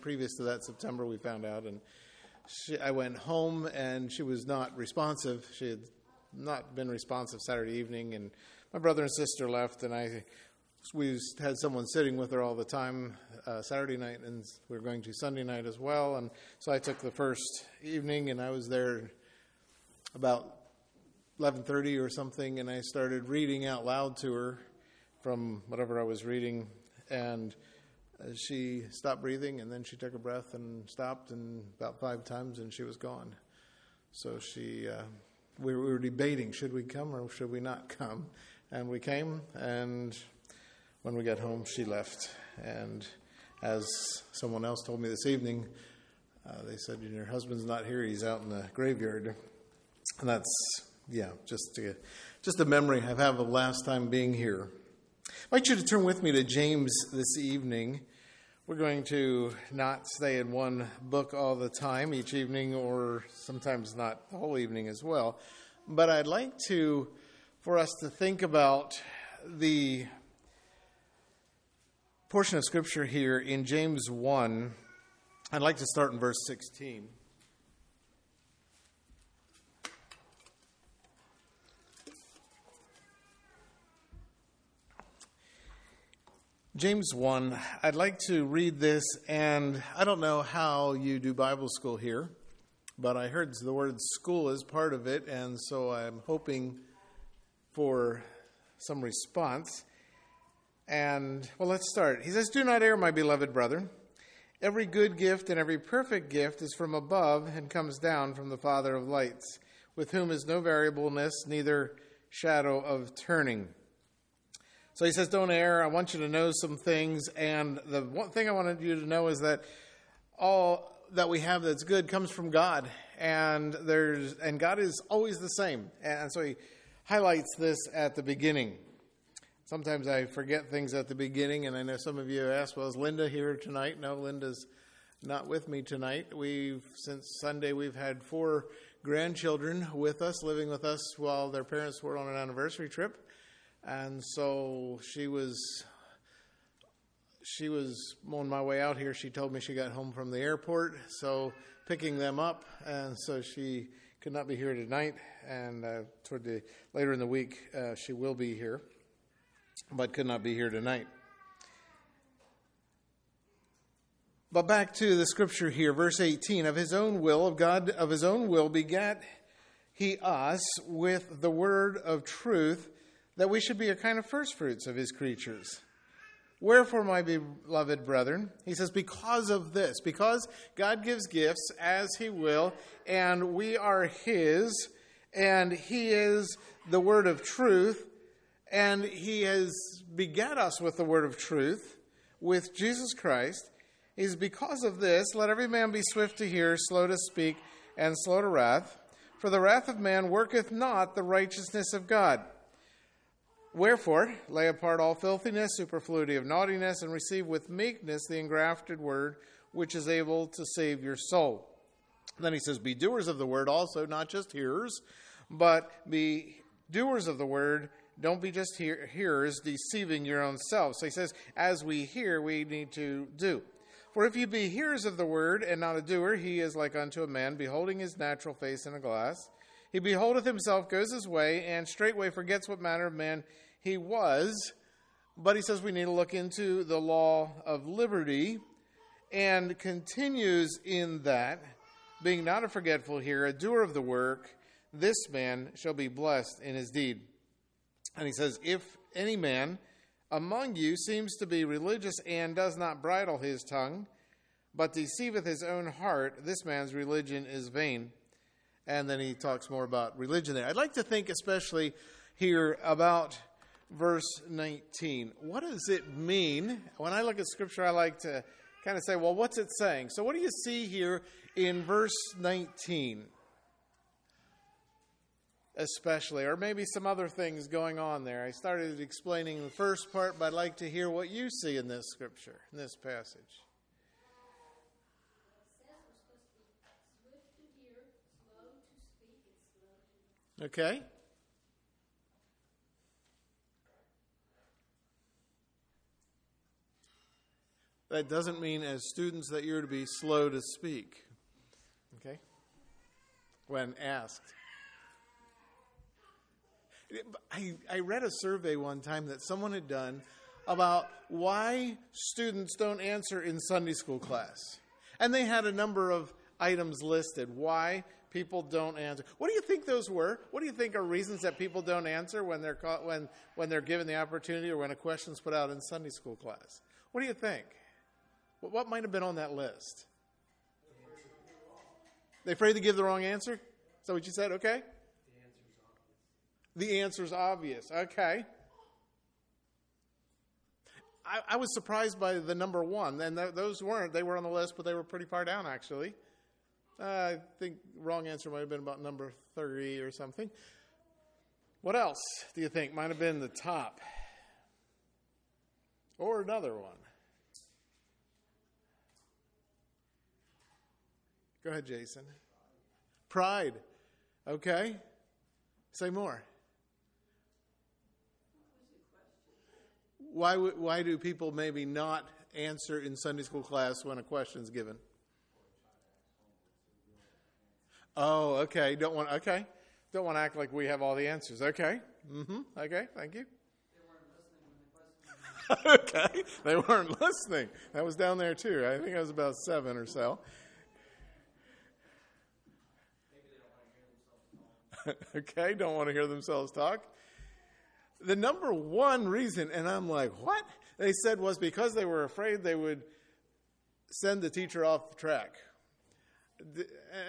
previous to that September, we found out, and she, I went home, and she was not responsive. She had not been responsive Saturday evening, and my brother and sister left, and I we had someone sitting with her all the time uh, Saturday night, and we were going to Sunday night as well. And so I took the first evening, and I was there about 11:30 or something, and I started reading out loud to her from whatever I was reading, and she stopped breathing, and then she took a breath and stopped, and about five times, and she was gone. So she, uh, we, we were debating: should we come or should we not come? And we came, and when we got home, she left. And as someone else told me this evening, uh, they said, Your husband's not here, he's out in the graveyard. And that's, yeah, just a, just a memory I have of last time being here. I'd like you to turn with me to James this evening. We're going to not stay in one book all the time each evening, or sometimes not the whole evening as well. But I'd like to, for us to think about the portion of scripture here in James 1. I'd like to start in verse 16. James 1, I'd like to read this, and I don't know how you do Bible school here, but I heard the word school is part of it, and so I'm hoping for some response. And, well, let's start. He says, Do not err, my beloved brother. Every good gift and every perfect gift is from above and comes down from the Father of lights, with whom is no variableness, neither shadow of turning. So he says, Don't err. I want you to know some things. And the one thing I wanted you to know is that all that we have that's good comes from God. And there's and God is always the same. And so he highlights this at the beginning. Sometimes I forget things at the beginning, and I know some of you asked, well, is Linda here tonight? No, Linda's not with me tonight. We've, since Sunday, we've had four grandchildren with us, living with us while their parents were on an anniversary trip. And so she was she was on my way out here. She told me she got home from the airport, so picking them up, and so she could not be here tonight. And uh, toward the later in the week, uh, she will be here but could not be here tonight. But back to the scripture here, verse 18 of his own will, of God, of his own will, begat he us with the word of truth, that we should be a kind of firstfruits of his creatures. Wherefore, my beloved brethren, he says, because of this, because God gives gifts as he will, and we are his, and he is the word of truth, and he has begat us with the word of truth, with Jesus Christ. Is because of this, let every man be swift to hear, slow to speak, and slow to wrath. For the wrath of man worketh not the righteousness of God. Wherefore, lay apart all filthiness, superfluity of naughtiness, and receive with meekness the engrafted word, which is able to save your soul. Then he says, Be doers of the word also, not just hearers, but be doers of the word, don't be just hear- hearers, deceiving your own selves. So he says, as we hear, we need to do. For if you be hearers of the word and not a doer, he is like unto a man beholding his natural face in a glass. He beholdeth himself, goes his way, and straightway forgets what manner of man he was. But he says we need to look into the law of liberty and continues in that, being not a forgetful hearer, a doer of the work, this man shall be blessed in his deed. And he says, If any man among you seems to be religious and does not bridle his tongue, but deceiveth his own heart, this man's religion is vain. And then he talks more about religion there. I'd like to think, especially here, about verse 19. What does it mean? When I look at scripture, I like to kind of say, well, what's it saying? So, what do you see here in verse 19? especially, or maybe some other things going on there. I started explaining the first part, but I'd like to hear what you see in this scripture, in this passage. Okay. That doesn't mean, as students, that you're to be slow to speak. Okay? When asked. I, I read a survey one time that someone had done about why students don't answer in Sunday school class. And they had a number of items listed why people don't answer. What do you think those were? What do you think are reasons that people don't answer when they're caught, when when they're given the opportunity or when a question's put out in Sunday school class? What do you think? What, what might have been on that list? They afraid to give the wrong answer? Is that what you said? Okay. The answer's obvious. The answer's obvious. Okay. I, I, was surprised by the number one, and th- those weren't. They were on the list, but they were pretty far down, actually. I think wrong answer might have been about number 30 or something. What else do you think might have been the top? Or another one? Go ahead, Jason. Pride. Okay. Say more. Why, why do people maybe not answer in Sunday school class when a question is given? Oh, okay. Don't want okay. Don't want to act like we have all the answers. Okay. Mm-hmm. Okay. Thank you. They okay. They weren't listening. That was down there too. I think I was about seven or so. okay, don't want to hear themselves talk. The number one reason, and I'm like, what? They said was because they were afraid they would send the teacher off track.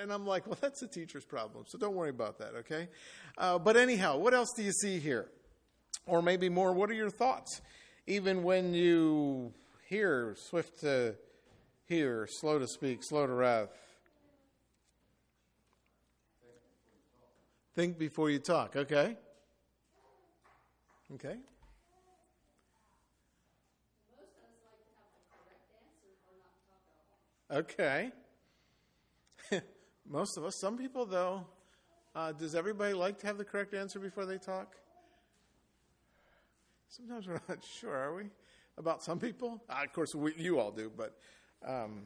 And I'm like, well, that's the teacher's problem, so don't worry about that, okay? Uh, but anyhow, what else do you see here? Or maybe more, what are your thoughts? Even when you hear, swift to hear, slow to speak, slow to wrath. Think before you talk, okay? Okay. Okay. Most of us. Some people, though, uh, does everybody like to have the correct answer before they talk? Sometimes we're not sure, are we? About some people? Uh, of course, we, you all do, but. Um,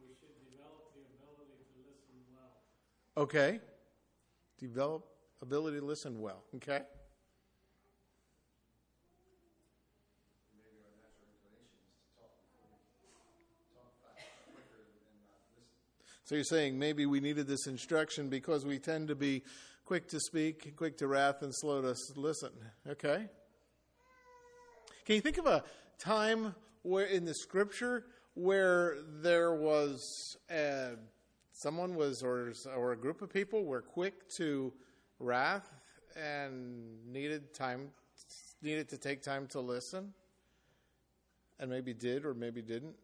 we should develop the ability to listen well. Okay. Develop ability to listen well. Okay. So you're saying maybe we needed this instruction because we tend to be quick to speak, quick to wrath, and slow to listen. Okay? Can you think of a time where in the scripture where there was a, someone was or or a group of people were quick to wrath and needed time needed to take time to listen and maybe did or maybe didn't?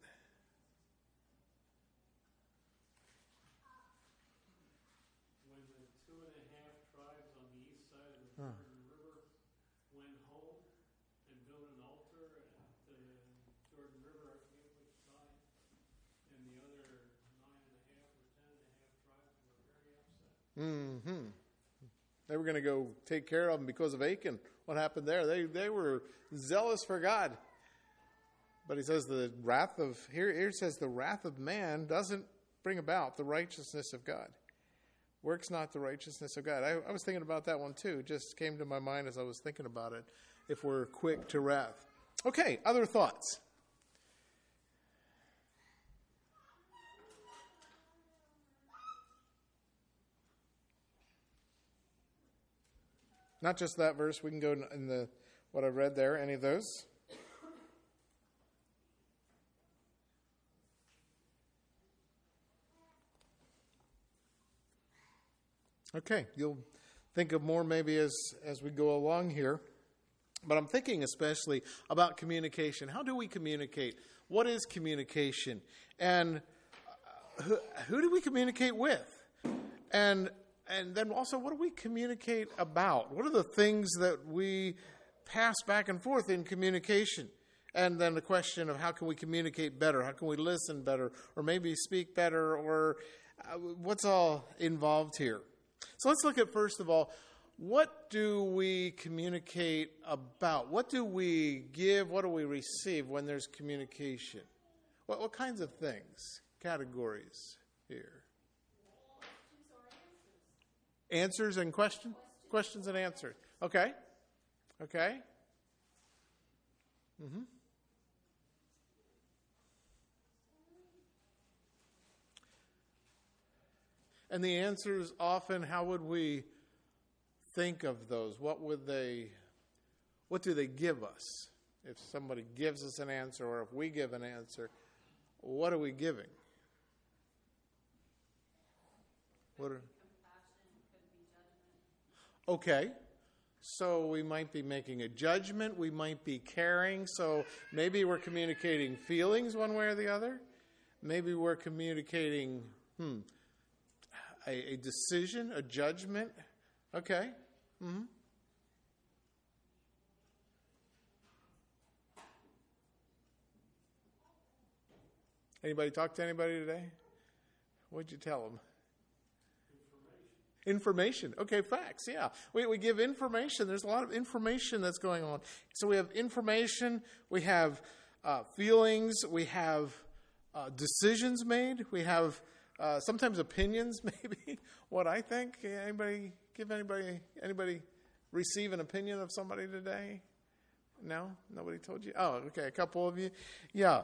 Mm-hmm. They were going to go take care of them because of Achan. What happened there? They they were zealous for God. But he says the wrath of here here says the wrath of man doesn't bring about the righteousness of God. Works not the righteousness of God. I, I was thinking about that one too. It just came to my mind as I was thinking about it. If we're quick to wrath. Okay, other thoughts. Not just that verse. We can go in the what I read there. Any of those? Okay, you'll think of more maybe as as we go along here. But I'm thinking especially about communication. How do we communicate? What is communication? And uh, who, who do we communicate with? And and then also, what do we communicate about? What are the things that we pass back and forth in communication? And then the question of how can we communicate better? How can we listen better? Or maybe speak better? Or uh, what's all involved here? So let's look at, first of all, what do we communicate about? What do we give? What do we receive when there's communication? What, what kinds of things, categories here? Answers and questions? Questions and answers. Okay. Okay. Mm-hmm. And the answers often, how would we think of those? What would they, what do they give us? If somebody gives us an answer or if we give an answer, what are we giving? What are, okay. So we might be making a judgment, we might be caring, so maybe we're communicating feelings one way or the other. Maybe we're communicating, hmm, a, a decision, a judgment. Okay. Mm-hmm. Anybody talk to anybody today? What'd you tell them? Information. Okay, facts. Yeah. We, we give information. There's a lot of information that's going on. So we have information, we have uh, feelings, we have uh, decisions made, we have uh, sometimes opinions, maybe what I think. Anybody give anybody anybody receive an opinion of somebody today? No, nobody told you. Oh, okay, a couple of you. Yeah,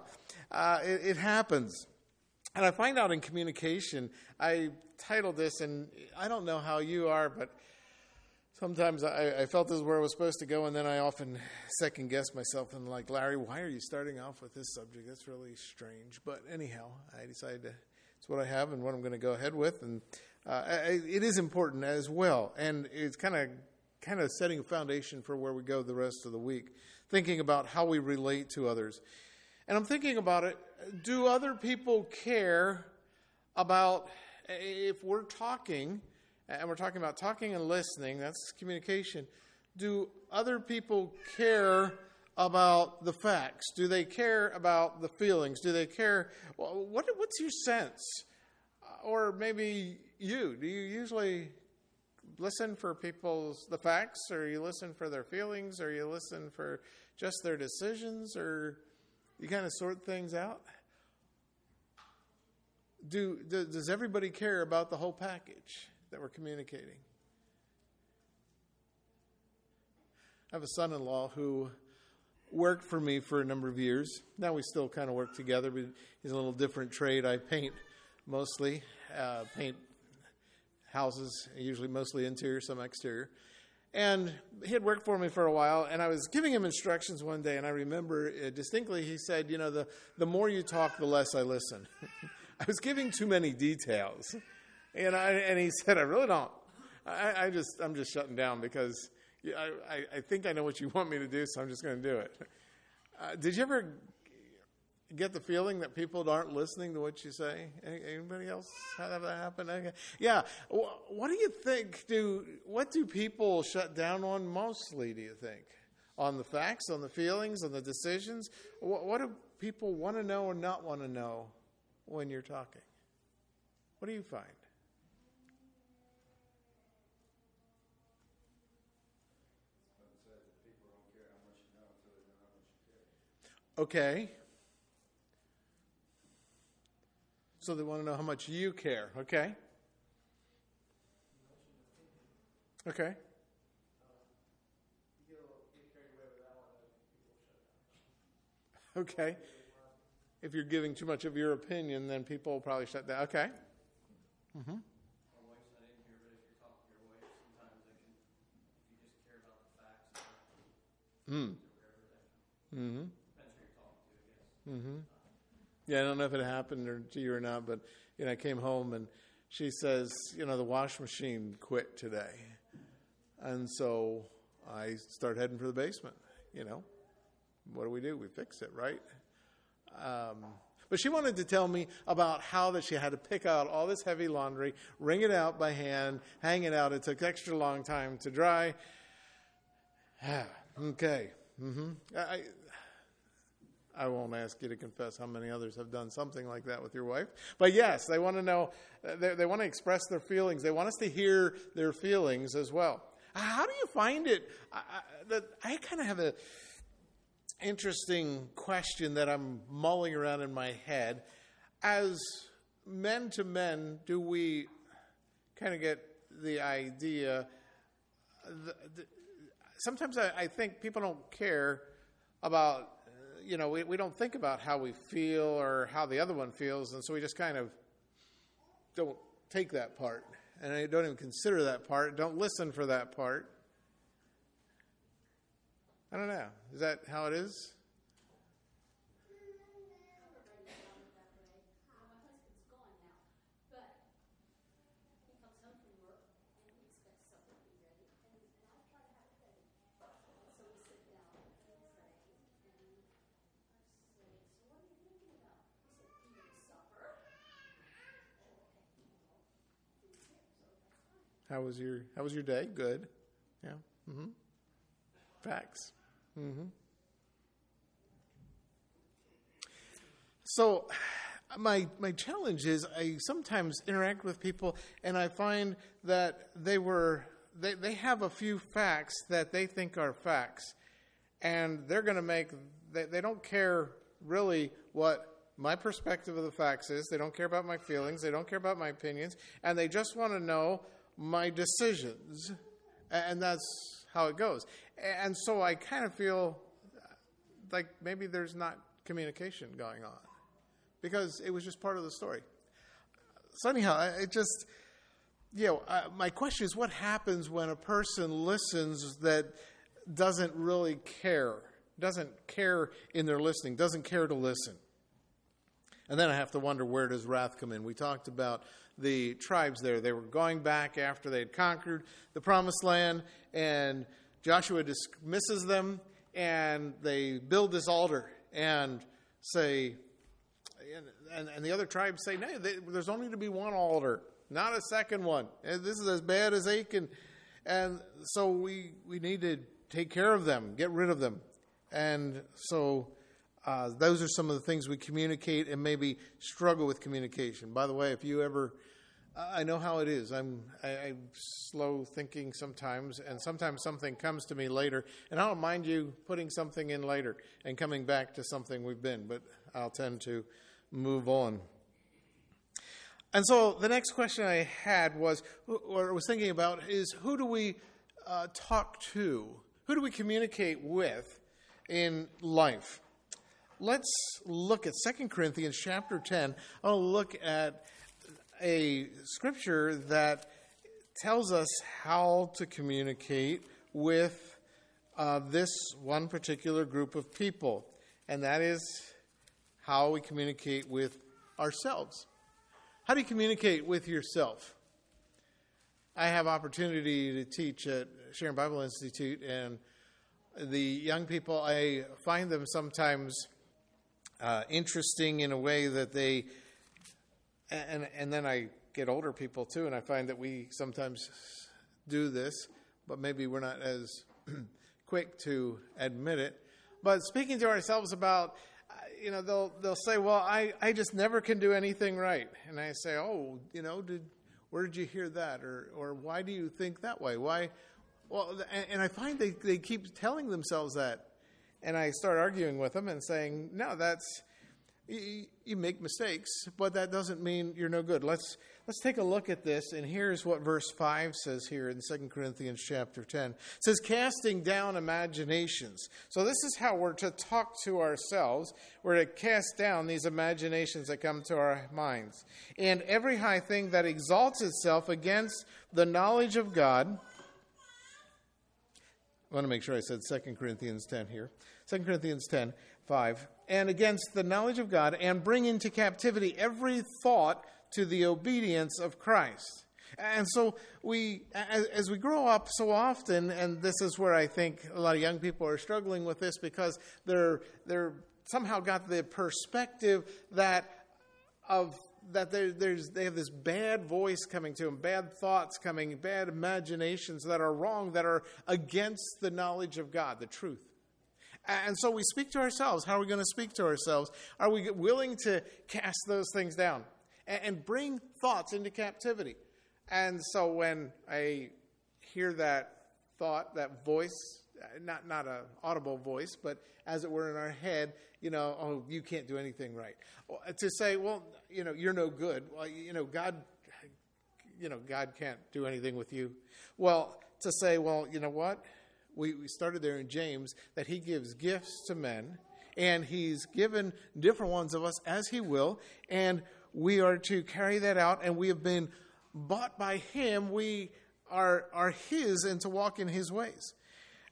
uh, it, it happens, and I find out in communication. I titled this, and I don't know how you are, but sometimes I, I, felt this is where I was supposed to go, and then I often second guess myself and like, Larry, why are you starting off with this subject? That's really strange. But anyhow, I decided to it's what I have and what I'm going to go ahead with. And uh, it is important as well. And it's kind of kind of setting a foundation for where we go the rest of the week, thinking about how we relate to others. And I'm thinking about it do other people care about if we're talking, and we're talking about talking and listening, that's communication. Do other people care about the facts? Do they care about the feelings? Do they care? What, what's your sense? Or maybe you. Do you usually listen for people's the facts, or you listen for their feelings, or you listen for just their decisions, or you kind of sort things out? Do, does everybody care about the whole package that we're communicating? I have a son in law who worked for me for a number of years. Now we still kind of work together, but he's a little different trade. I paint mostly, uh, paint houses, usually mostly interior, some exterior. And he had worked for me for a while, and I was giving him instructions one day, and I remember uh, distinctly he said, You know, the, the more you talk, the less I listen. I was giving too many details. And, I, and he said, I really don't. I, I just, I'm just shutting down because I, I, think I know what you want me to do, so I'm just going to do it. Uh, did you ever get the feeling that people aren't listening to what you say? Anybody else have that happen? Okay. Yeah. What do you think? Do what do people shut down on mostly? Do you think on the facts, on the feelings, on the decisions? What, what do people want to know or not want to know when you're talking? What do you find? Okay. So they want to know how much you care. Okay. Okay. Okay. If you're giving too much of your opinion, then people will probably shut down. Okay. Mm-hmm. Mm. Mm-hmm. Mm-hmm. Yeah, I don't know if it happened or to you or not, but you know, I came home and she says, you know, the wash machine quit today, and so I start heading for the basement. You know, what do we do? We fix it, right? Um, but she wanted to tell me about how that she had to pick out all this heavy laundry, wring it out by hand, hang it out. It took extra long time to dry. okay. Mm-hmm. I, I won't ask you to confess how many others have done something like that with your wife. But yes, they want to know, uh, they, they want to express their feelings. They want us to hear their feelings as well. Uh, how do you find it? I, I, I kind of have an interesting question that I'm mulling around in my head. As men to men, do we kind of get the idea? The, the, sometimes I, I, think people don't care about, you know, we, we don't think about how we feel or how the other one feels, and so we just kind of don't take that part. And I don't even consider that part, don't listen for that part. I don't know. Is that how it is? How was your How was your day? Good. Yeah. Mm-hmm. Facts. Mm-hmm. So, my my challenge is I sometimes interact with people and I find that they were they, they have a few facts that they think are facts, and they're going to make they, they don't care really what my perspective of the facts is. They don't care about my feelings. They don't care about my opinions, and they just want to know my decisions. And that's how it goes. And so I kind of feel like maybe there's not communication going on because it was just part of the story. So, anyhow, it just, you know, my question is what happens when a person listens that doesn't really care, doesn't care in their listening, doesn't care to listen? And then I have to wonder where does wrath come in? We talked about the tribes there. They were going back after they had conquered the promised land, and Joshua dismisses them, and they build this altar and say, and, and the other tribes say, no, they, there's only to be one altar, not a second one. This is as bad as Achan. And so we, we need to take care of them, get rid of them. And so uh, those are some of the things we communicate and maybe struggle with communication. By the way, if you ever, I know how it is. I'm I, am slow thinking sometimes, and sometimes something comes to me later, and I don't mind you putting something in later and coming back to something we've been, but I'll tend to move on. And so the next question I had was, or was thinking about, is who do we uh, talk to? Who do we communicate with in life? let's look at 2 Corinthians chapter 10. I'll look at a scripture that tells us how to communicate with uh, this one particular group of people, and that is how we communicate with ourselves. How do you communicate with yourself? I have opportunity to teach at Sharon Bible Institute, and the young people, I find them sometimes uh, interesting in a way that they, and, and then I get older people too, and I find that we sometimes do this, but maybe we're not as quick to admit it. But speaking to ourselves about, uh, you know, they'll they'll say, "Well, I, I just never can do anything right," and I say, "Oh, you know, did where did you hear that, or or why do you think that way? Why?" Well, and, and I find they they keep telling themselves that and I start arguing with them and saying, no, that's, you, make mistakes, but that doesn't mean you're no good. Let's, let's take a look at this. And here's what verse 5 says here in 2 Corinthians chapter 10. It says, casting down imaginations. So this is how we're to talk to ourselves. We're to cast down these imaginations that come to our minds. And every high thing that exalts itself against the knowledge of God I want to make sure I said 2 Corinthians 10 here. 2 Corinthians 10, 5. And against the knowledge of God, and bring into captivity every thought to the obedience of Christ. And so we, as, we grow up so often, and this is where I think a lot of young people are struggling with this because they're they're somehow got the perspective that of that there's, they have this bad voice coming to them, bad thoughts coming, bad imaginations that are wrong, that are against the knowledge of God, the truth. And so we speak to ourselves. How are we going to speak to ourselves? Are we willing to cast those things down and bring thoughts into captivity? And so when I hear that thought, that voice, not not a audible voice, but as it were in our head, you know, oh, you can't do anything right. To say, well, you know, you're no good. Well, you know, God, you know, God can't do anything with you. Well, to say, well, you know what? We, we started there in James that He gives gifts to men, and He's given different ones of us as He will, and we are to carry that out, and we have been bought by Him. We are, are His and to walk in His ways.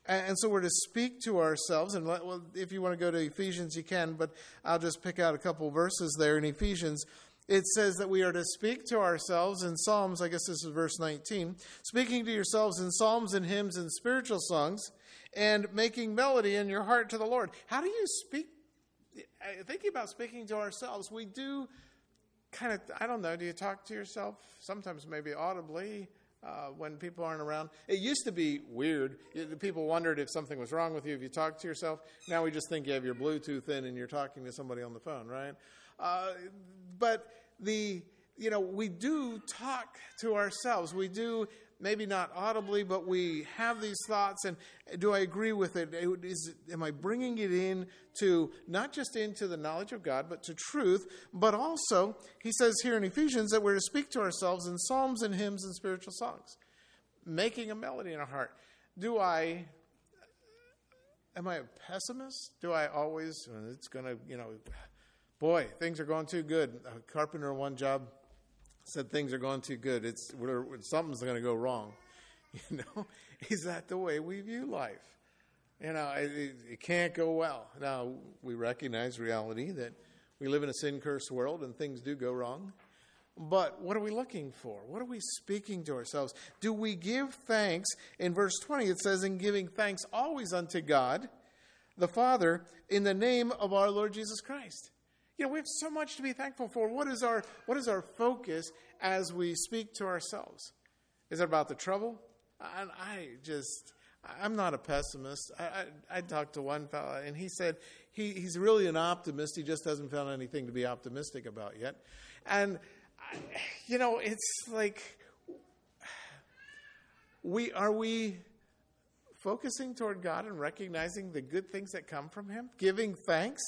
And so we're to speak to ourselves. And let, well, if you want to go to Ephesians, you can, but I'll just pick out a couple verses there in Ephesians. It says that we are to speak to ourselves in Psalms, I guess this is verse 19, speaking to yourselves in psalms and hymns and spiritual songs, and making melody in your heart to the Lord. How do you speak? Thinking about speaking to ourselves, we do kind of, I don't know, do you talk to yourself? Sometimes maybe audibly uh, when people aren't around. It used to be weird. People wondered if something was wrong with you if you talked to yourself. Now we just think you have your Bluetooth in and you're talking to somebody on the phone, right? Uh, but the, you know, we do talk to ourselves. We do, maybe not audibly, but we have these thoughts. And do I agree with it? Is, am I bringing it in to not just into the knowledge of God, but to truth? But also, he says here in Ephesians that we're to speak to ourselves in psalms and hymns and spiritual songs, making a melody in our heart. Do I am I a pessimist? Do I always, it's going to, you know, boy, things are going too good. A carpenter one job said things are going too good. It's something's going to go wrong. You know, is that the way we view life? You know, it, it, can't go well. Now we recognize reality that we live in a sin-cursed world and things do go wrong. But what are we looking for? What are we speaking to ourselves? Do we give thanks? In verse 20, it says, In giving thanks always unto God, the Father, in the name of our Lord Jesus Christ. You know, we have so much to be thankful for. What is our, what is our focus as we speak to ourselves? Is it about the trouble? I, I just, I'm not a pessimist. I, I, I talked to one fellow, and he said he, he's really an optimist. He just hasn't found anything to be optimistic about yet. And, I, you know, it's like, we are we focusing toward God and recognizing the good things that come from Him, giving thanks.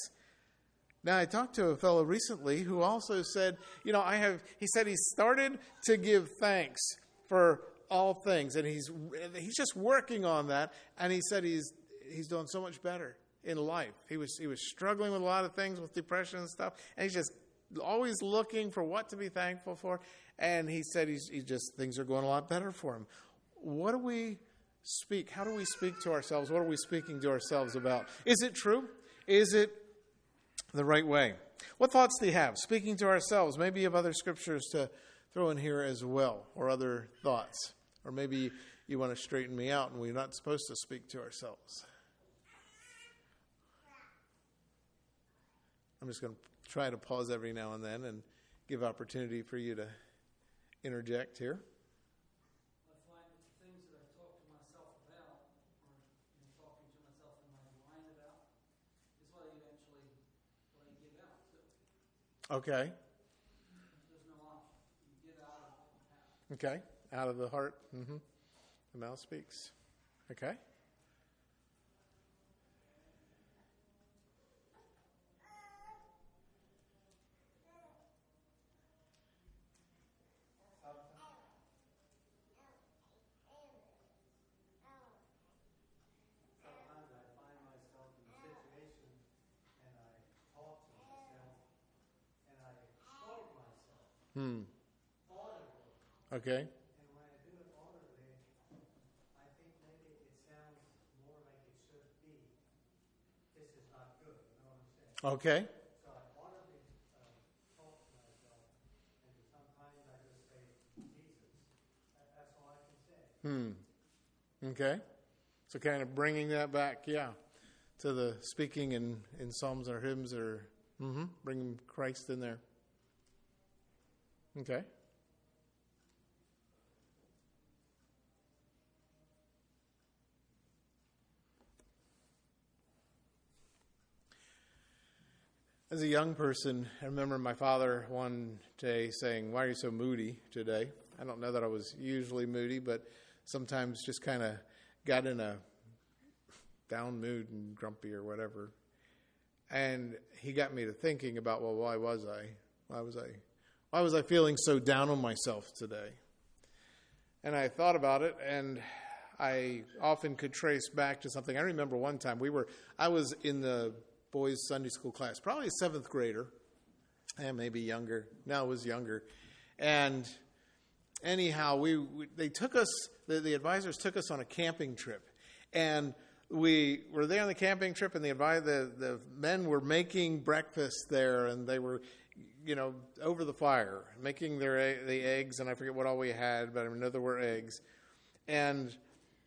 Now, I talked to a fellow recently who also said, you know, I have, he said he started to give thanks for all things, and he's, he's just working on that, and he said he's, he's doing so much better in life. He was, he was struggling with a lot of things with depression and stuff, and he's just always looking for what to be thankful for, and he said he's, he just, things are going a lot better for him. What do we speak? How do we speak to ourselves? What are we speaking to ourselves about? Is it true? Is it the right way. What thoughts do you have? Speaking to ourselves, maybe have other scriptures to throw in here as well, or other thoughts. Or maybe you want to straighten me out and we're not supposed to speak to ourselves. I'm just going to try to pause every now and then and give opportunity for you to interject here. I find that the things that I talk to myself about, or you know, talking to myself in my mind about, is what I eventually what I give out to. Okay. There's no option. You give out of what you have. Okay. Out of the heart, Mm-hmm. the mouth speaks. Okay. Sometimes I find myself in a situation and I talk to myself and I quote myself Hmm. audibly. Okay. And when I do it audibly, I think maybe it sounds more like it should be. This is not good, you know what I'm saying? Okay. So I audibly uh, talk to myself and sometimes I just say, Jesus. That, that's all I can say. Hmm. Okay. So kind of bringing that back, yeah, to the speaking in, in psalms or hymns or mm-hmm, bringing Christ in there. Okay. As a young person, I remember my father one day saying, Why are you so moody today? I don't know that I was usually moody, but sometimes just kind of got in a down mood and grumpy or whatever. And he got me to thinking about, well, why was I? Why was I? Why was I feeling so down on myself today? And I thought about it, and I often could trace back to something. I remember one time we were, I was in the boys' Sunday school class, probably a seventh grader, and maybe younger. No, I was younger. And anyhow, we, we they took us, the, the advisors took us on a camping trip. And we were there on the camping trip, and the, the, the men were making breakfast there, and they were you know, over the fire, making their the eggs, and I forget what all we had, but I know there were eggs. And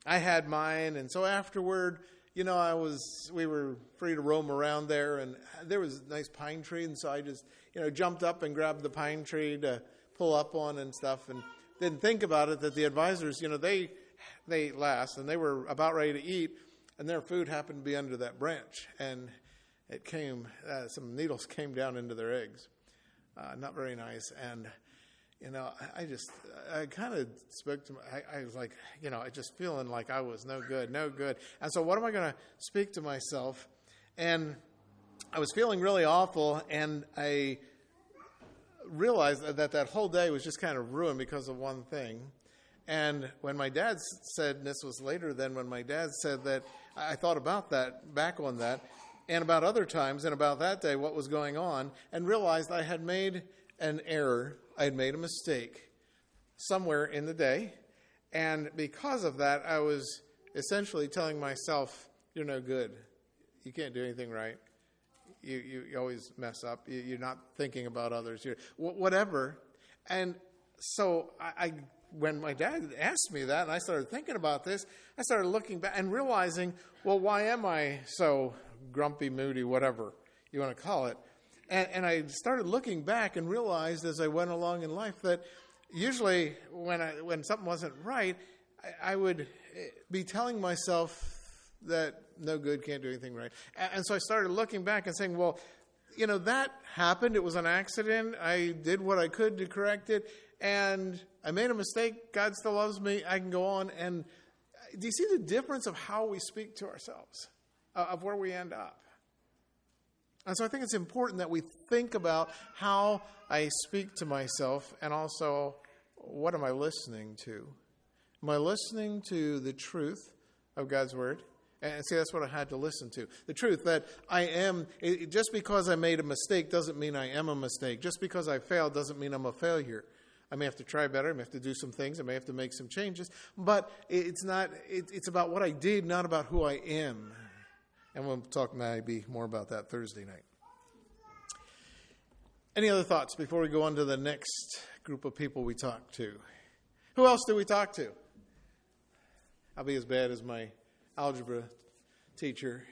I had mine, and so afterward, you know, I was we were free to roam around there, and there was a nice pine tree, and so I just you know jumped up and grabbed the pine tree to pull up on and stuff, and didn't think about it that the advisors, you know, they they ate last, and they were about ready to eat, and their food happened to be under that branch, and it came uh, some needles came down into their eggs uh, not very nice. And, you know, I, I just, I kind of spoke to, my, I, I, was like, you know, I just feeling like I was no good, no good. And so, what am I going to speak to myself? And I was feeling really awful, and I realized that that whole day was just kind of ruined because of one thing. And when my dad said, this was later than when my dad said that, I thought about that, back on that, and about other times and about that day what was going on and realized I had made an error. I had made a mistake somewhere in the day. And because of that, I was essentially telling myself, You're no good. You can't do anything right. You, you, you always mess up. You, are not thinking about others. You're, whatever. And so I, I when my dad asked me that and I started thinking about this, I started looking back and realizing, well, why am I so grumpy, moody, whatever you want to call it. And, and I started looking back and realized as I went along in life that usually when, I, when something wasn't right, I, I would eh, be telling myself that no good, can't do anything right. And, and so I started looking back and saying, well, you know, that happened. It was an accident. I did what I could to correct it. And I made a mistake. God still loves me. I can go on. And do you see the difference of how we speak to ourselves? Uh, of where we end up. And so I think it's important that we think about how I speak to myself and also what am I listening to? Am I listening to the truth of God's Word? And see, that's what I had to listen to. The truth that I am, just because I made a mistake doesn't mean I am a mistake. Just because I failed doesn't mean I'm a failure. I may have to try better. I may have to do some things. I may have to make some changes. But it's not, it, it's about what I did, not about who I am. And we'll talk maybe more about that Thursday night. Any other thoughts before we go on to the next group of people we talk to? Who else do we talk to? I'll be as bad as my algebra teacher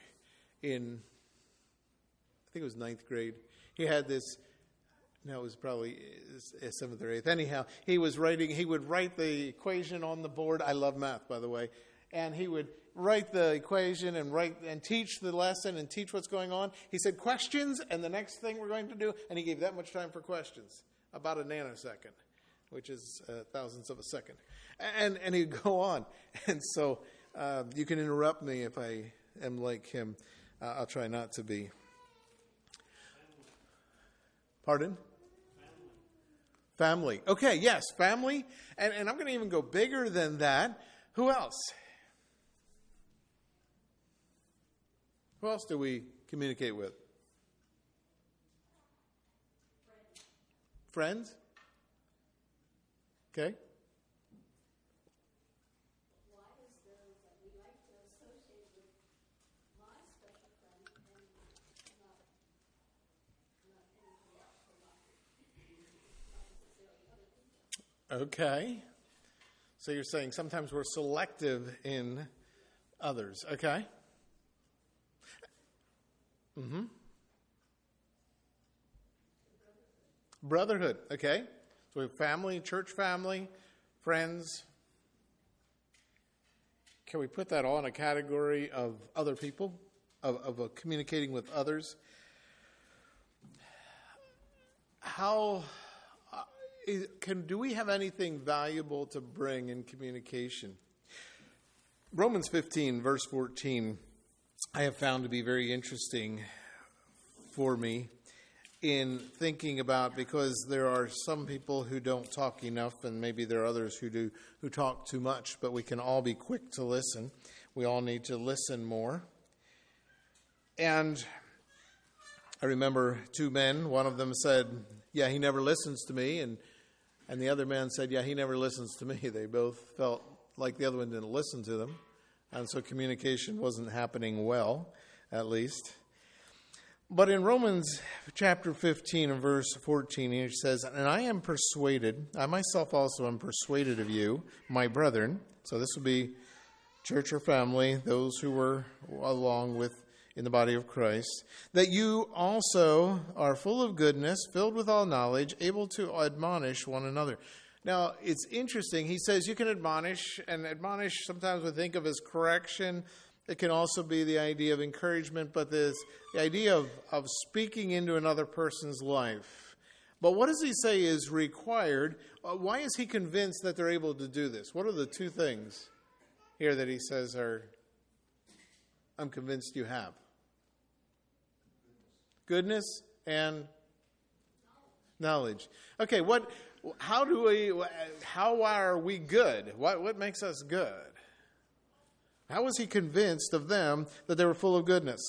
in, I think it was ninth grade. He had this, no, it was probably uh, uh, seventh or eighth. Anyhow, he was writing, he would write the equation on the board. I love math, by the way. And he would write the equation and write and teach the lesson and teach what's going on. He said questions, and the next thing we're going to do, and he gave that much time for questions, about a nanosecond, which is uh, thousandths of a second, and and he'd go on, and so uh, you can interrupt me if I am like him. Uh, I'll try not to be. Pardon? Family. Okay, yes, family. And, and I'm going to even go bigger than that. Who else? Who else do we communicate with? Friends? Okay. Okay. So you're saying sometimes we're selective in others. Okay. Mm-hmm. Brotherhood, okay? So we have family, church family, friends. Can we put that all in a category of other people, of, of communicating with others? How uh, is, can do we have anything valuable to bring in communication? Romans 15, verse 14, I have found to be very interesting for me in thinking about because there are some people who don't talk enough and maybe there are others who do who talk too much but we can all be quick to listen. We all need to listen more. And i remember two men one of them said yeah he never listens to me and and the other man said yeah he never listens to me. They both felt like the other one didn't listen to them and so communication wasn't happening well at least but in Romans chapter 15 and verse 14, he says, And I am persuaded, I myself also am persuaded of you, my brethren. So this would be church or family, those who were along with in the body of Christ, that you also are full of goodness, filled with all knowledge, able to admonish one another. Now, it's interesting. He says you can admonish, and admonish sometimes we think of as correction it can also be the idea of encouragement, but this, the idea of, of speaking into another person's life. But what does he say is required? Uh, why is he convinced that they're able to do this? What are the two things here that he says are, I'm convinced you have? Goodness and knowledge. Okay, what, how do we, how are we good? What, what makes us good? How was he convinced of them that they were full of goodness?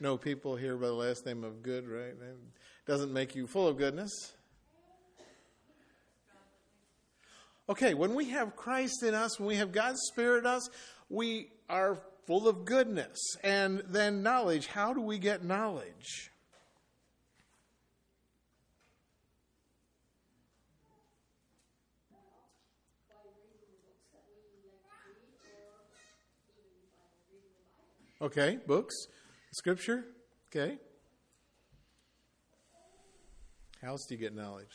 No people here by the last name of good, right? Doesn't make you full of goodness. Okay, when we have Christ in us, when we have God's Spirit in us, we are full of goodness. And then knowledge. How do we get knowledge? Okay, books, scripture. Okay. How else do you get knowledge?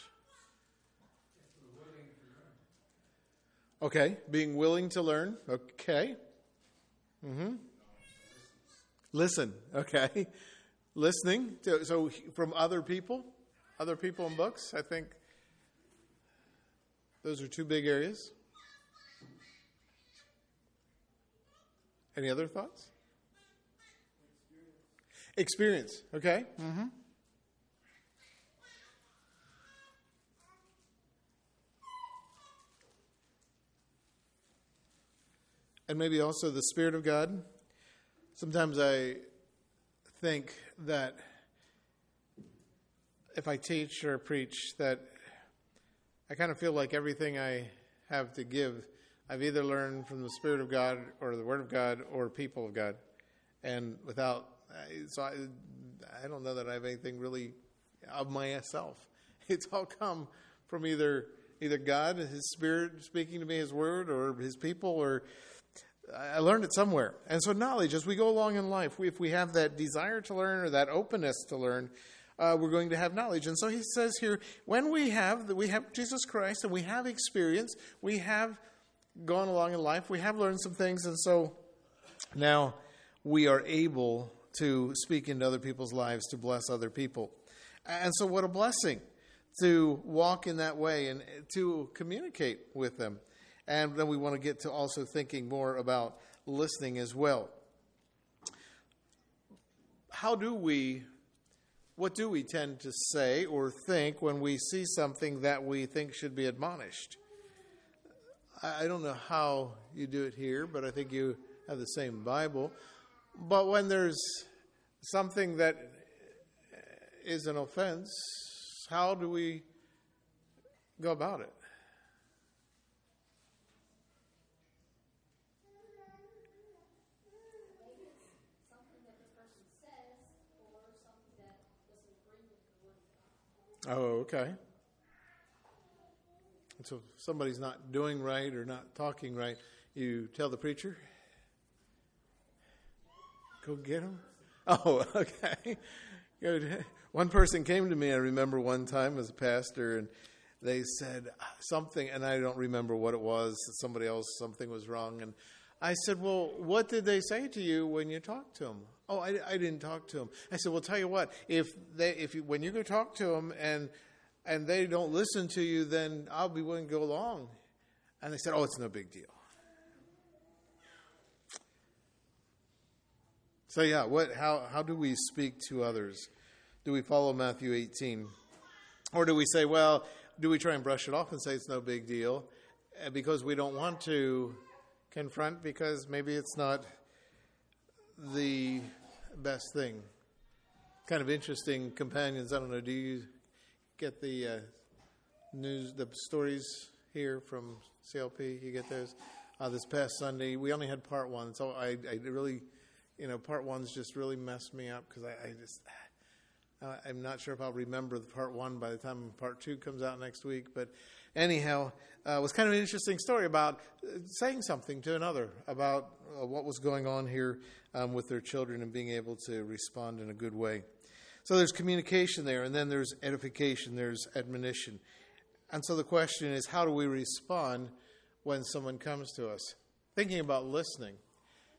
Okay, being willing to learn. Okay. Mm-hmm. Listen. Okay. Listening. To, so from other people, other people and books. I think those are two big areas. Any other thoughts? Experience, okay? Mm-hmm. And maybe also the Spirit of God. Sometimes I think that if I teach or preach, that I kind of feel like everything I have to give, I've either learned from the Spirit of God or the Word of God or people of God. And without so I, I don't know that I have anything really of myself. It's all come from either either God, His Spirit speaking to me, His Word, or His people, or I learned it somewhere. And so, knowledge as we go along in life, if we have that desire to learn or that openness to learn, uh, we're going to have knowledge. And so he says here, when we have we have Jesus Christ and we have experience, we have gone along in life, we have learned some things, and so now we are able to speak into other people's lives, to bless other people. And so, what a blessing to walk in that way and to communicate with them. And then we want to get to also thinking more about listening as well. How do we, what do we tend to say or think when we see something that we think should be admonished? I don't know how you do it here, but I think you have the same Bible. But when there's something that is an offense, how do we go about it? Oh, okay. So if somebody's not doing right or not talking right, you tell the preacher, Go get them. Oh, okay. Good. One person came to me, I remember one time as a pastor, and they said something, and I don't remember what it was. Somebody else, something was wrong. And I said, Well, what did they say to you when you talked to them? Oh, I, I didn't talk to them. I said, Well, tell you what, if they, if you, when you go talk to them and and they don't listen to you, then I'll be willing to go along. And they said, Oh, it's no big deal. So yeah, what how how do we speak to others? Do we follow Matthew 18? Or do we say, well, do we try and brush it off and say it's no big deal uh, because we don't want to confront because maybe it's not the best thing? Kind of interesting companions. I don't know. Do you get the uh, news, the stories here from CLP? You get those? Uh, this past Sunday, we only had part one, so I, I really, you know, part one's just really messed me up because I, I just uh, I'm not sure if I'll remember the part one by the time part two comes out next week. But anyhow, uh, it was kind of an interesting story about uh, saying something to another about uh, what was going on here um, with their children and being able to respond in a good way. So there's communication there, and then there's edification, there's admonition. And so the question is, how do we respond when someone comes to us? Thinking about listening.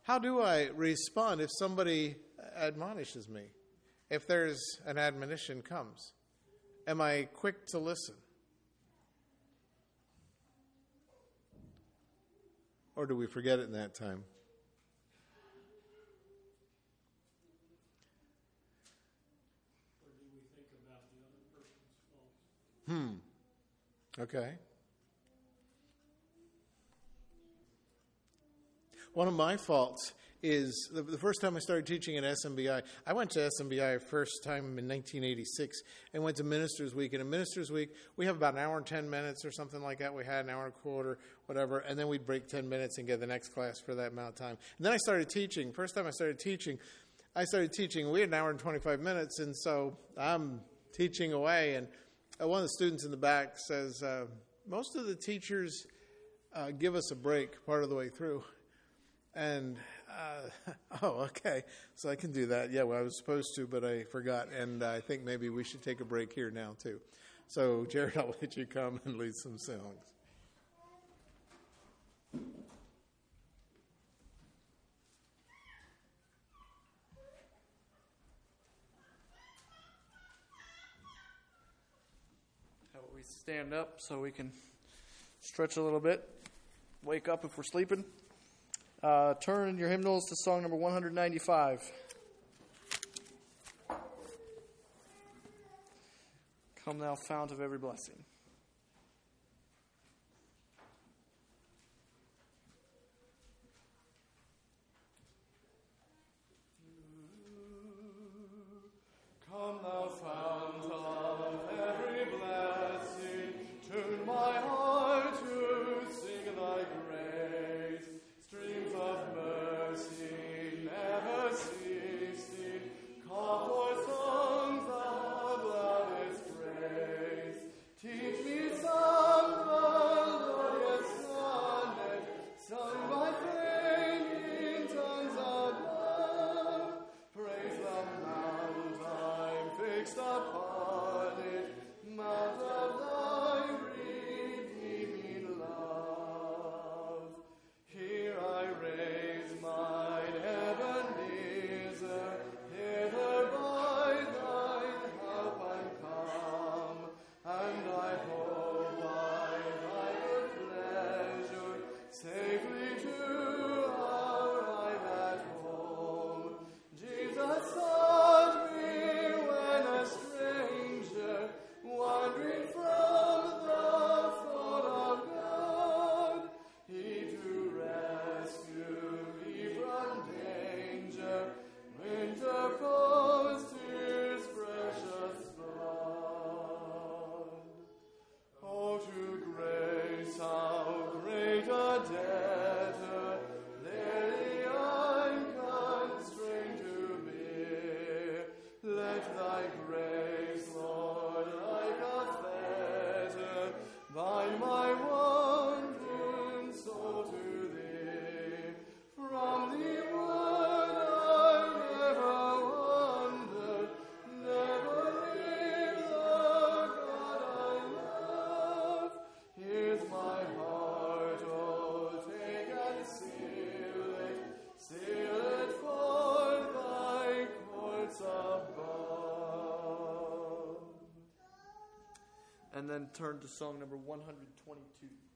How do I respond if somebody admonishes me? If there's an admonition comes? Am I quick to listen? Or do we forget it in that time? Hmm. Okay. One of my faults is the, the, first time I started teaching at SMBI. I went to SMBI first time in 1986 and went to Ministers Week. And in Ministers Week, we have about an hour and 10 minutes or something like that. We had an hour and a quarter, whatever, and then we'd break 10 minutes and get the next class for that amount of time. And then I started teaching. First time I started teaching, I started teaching. We had an hour and 25 minutes, and so I'm teaching away. And uh, one of the students in the back says, uh, Most of the teachers uh, give us a break part of the way through. And uh, oh, okay. So I can do that. Yeah, well, I was supposed to, but I forgot. And I think maybe we should take a break here now, too. So, Jared, I'll let you come and lead some songs. How about we stand up so we can stretch a little bit, wake up if we're sleeping? Uh, turn in your hymnals to song number 195. Come, thou fount of every blessing. Come, thou fount and turn to song number 122. 122.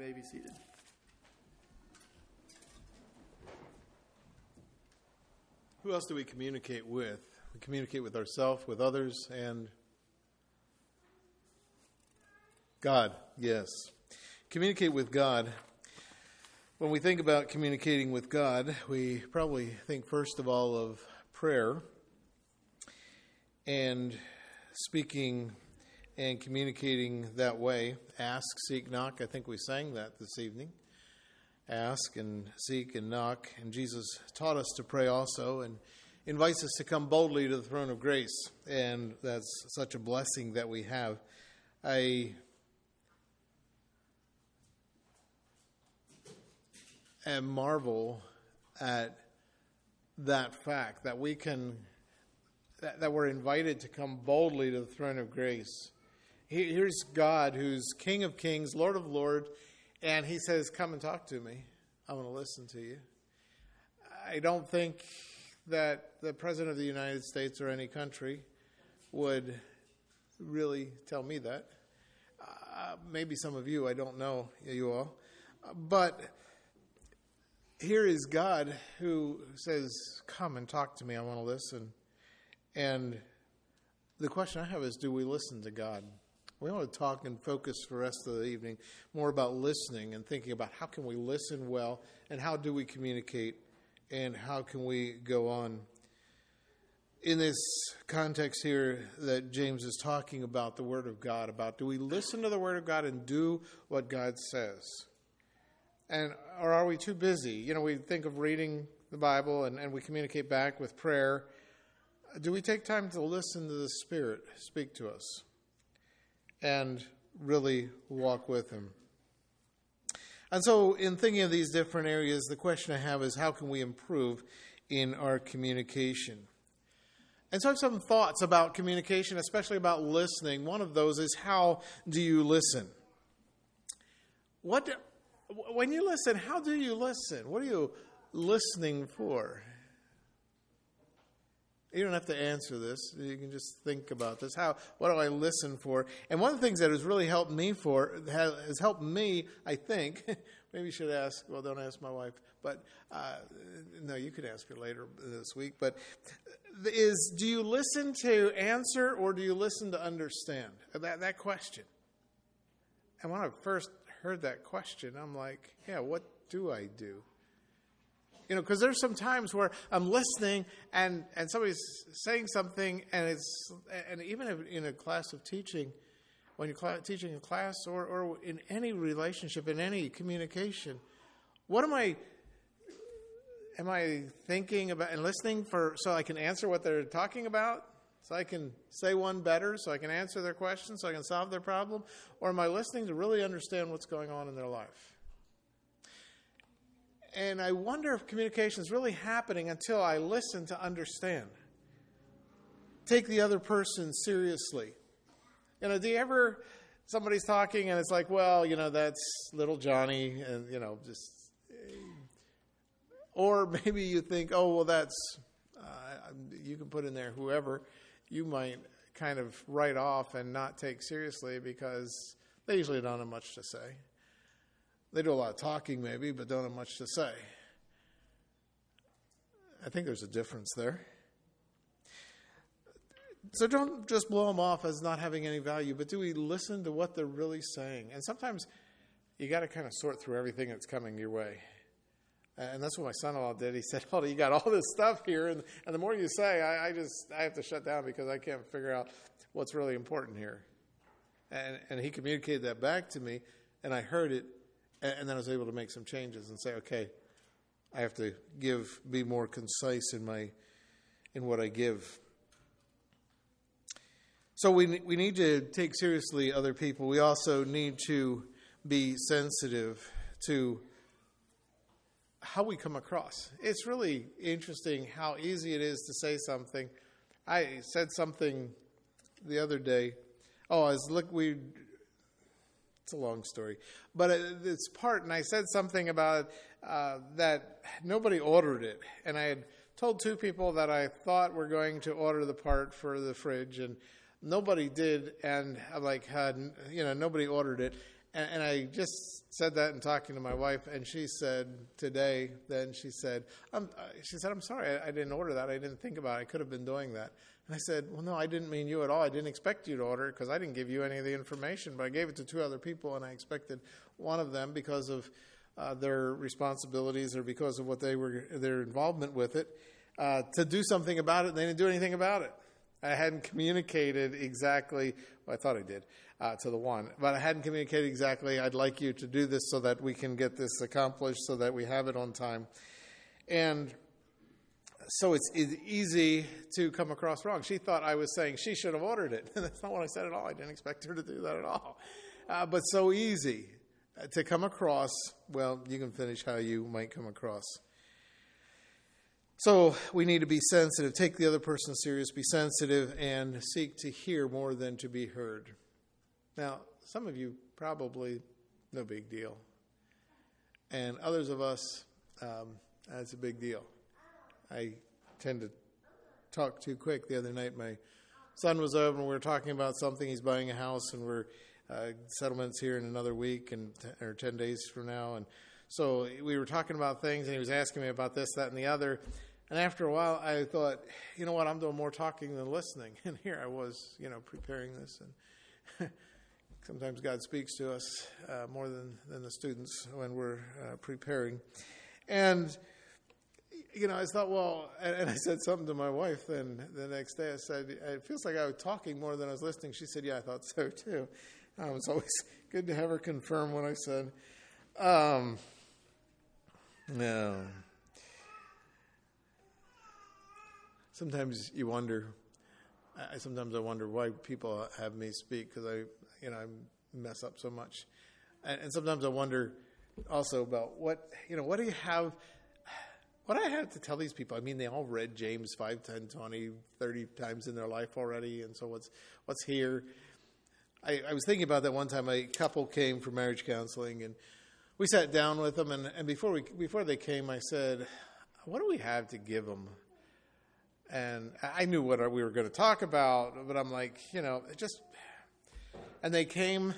May be seated. Who else do we communicate with? We communicate with ourselves, with others, and God, yes. Communicate with God. When we think about communicating with God, we probably think first of all of prayer and speaking and communicating that way. Ask, seek, knock. I think we sang that this evening. Ask and seek and knock. And Jesus taught us to pray also and invites us to come boldly to the throne of grace. And that's such a blessing that we have. I and marvel at that fact that we can that, that we're invited to come boldly to the throne of grace here's god who's king of kings lord of lords and he says come and talk to me i want to listen to you i don't think that the president of the united states or any country would really tell me that uh, maybe some of you i don't know you all but here is God who says, Come and talk to me. I want to listen. And the question I have is do we listen to God? We want to talk and focus for the rest of the evening more about listening and thinking about how can we listen well and how do we communicate and how can we go on. In this context here that James is talking about the Word of God, about do we listen to the Word of God and do what God says? And or are we too busy? You know, we think of reading the Bible and, and we communicate back with prayer. Do we take time to listen to the Spirit speak to us and really walk with Him? And so, in thinking of these different areas, the question I have is how can we improve in our communication? And so, I have some thoughts about communication, especially about listening. One of those is how do you listen? What, when you listen, how do you listen? What are you listening for? You don't have to answer this. You can just think about this. How? What do I listen for? And one of the things that has really helped me for has helped me. I think maybe you should ask. Well, don't ask my wife, but uh, no, you could ask her later this week. But is do you listen to answer or do you listen to understand? That that question. And when I first heard that question, I'm like, yeah, what do I do? You know, because there's some times where I'm listening and, and somebody's saying something, and it's and even in a class of teaching, when you're teaching a class or, or in any relationship, in any communication, what am I am I thinking about and listening for so I can answer what they're talking about? So I can say one better, so I can answer their question, so I can solve their problem? Or am I listening to really understand what's going on in their life? And I wonder if communication is really happening until I listen to understand. Take the other person seriously. You know, do you ever, somebody's talking and it's like, well, you know, that's little Johnny, and, you know, just. Or maybe you think, oh, well, that's, uh, you can put in there whoever you might kind of write off and not take seriously because they usually don't have much to say. They do a lot of talking, maybe, but don't have much to say. I think there's a difference there. So don't just blow them off as not having any value, but do we listen to what they're really saying? And sometimes you got to kind of sort through everything that's coming your way. And that's what my son-in-law did. He said, "Oh, you got all this stuff here, and, and the more you say, I, I just I have to shut down because I can't figure out what's really important here." And, and he communicated that back to me, and I heard it, and, then I was able to make some changes and say, okay, I have to give, be more concise in my, in what I give. So we we need to take seriously other people. We also need to be sensitive to how we come across. It's really interesting how easy it is to say something. I said something the other day. Oh, I was look we it's a long story, but it's part, and I said something about uh, that nobody ordered it, and I had told two people that I thought were going to order the part for the fridge, and nobody did, and I'm like, uh, you know, nobody ordered it, and, and I just said that in talking to my wife, and she said today, then she said, uh, she said, I'm sorry, I, I didn't order that, I didn't think about it, I could have been doing that. And I said, Well, no, I didn't mean you at all. I didn't expect you to order it because I didn't give you any of the information, but I gave it to two other people, and I expected one of them because of uh, their responsibilities or because of what they were, their involvement with it, uh, to do something about it, and they didn't do anything about it. I hadn't communicated exactly, well, I thought I did, uh, to the one, but I hadn't communicated exactly, I'd like you to do this so that we can get this accomplished, so that we have it on time. And so it's, easy to come across wrong. She thought I was saying she should have ordered it. That's not what I said at all. I didn't expect her to do that at all. Uh, but so easy to come across. Well, you can finish how you might come across. So we need to be sensitive, take the other person serious, be sensitive, and seek to hear more than to be heard. Now, some of you probably no big deal, and others of us, um, that's a big deal. I tend to talk too quick. The other night, my son was over and we were talking about something. He's buying a house, and we're uh, settlements here in another week and t- or ten days from now. And so we were talking about things, and he was asking me about this, that, and the other. And after a while, I thought, you know what? I'm doing more talking than listening. And here I was, you know, preparing this. And sometimes God speaks to us uh, more than than the students when we're uh, preparing. And you know, I thought, well, and, and, I said something to my wife. Then the next day, I said, it feels like I was talking more than I was listening. She said, yeah, I thought so too. Um, it's always good to have her confirm what I said. Um, no. Sometimes you wonder. I sometimes I wonder why people have me speak because I, you know, I mess up so much, and, and sometimes I wonder also about what you know. What do you have? Do I have to tell these people? I mean, they all read James 5, 10, 20, 30 times in their life already, and so what's what's here? I, I was thinking about that one time. A couple came for marriage counseling, and we sat down with them. And, and before we before they came, I said, "What do we have to give them?" And I knew what we were going to talk about, but I'm like, you know, just. And they came,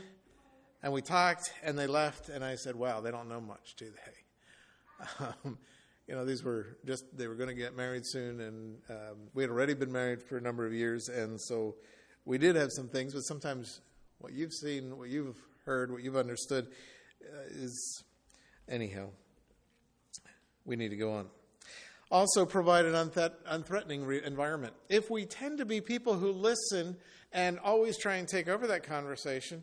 and we talked, and they left, and I said, "Wow, they don't know much, do they?" Um, you know, these were just they were going to get married soon, and um, we had already been married for a number of years, and so we did have some things, but sometimes what you've seen, what you've heard, what you've understood uh, is, anyhow, we need to go on. Also, provide an unth- unthreatening re- environment. If we tend to be people who listen and always try and take over that conversation,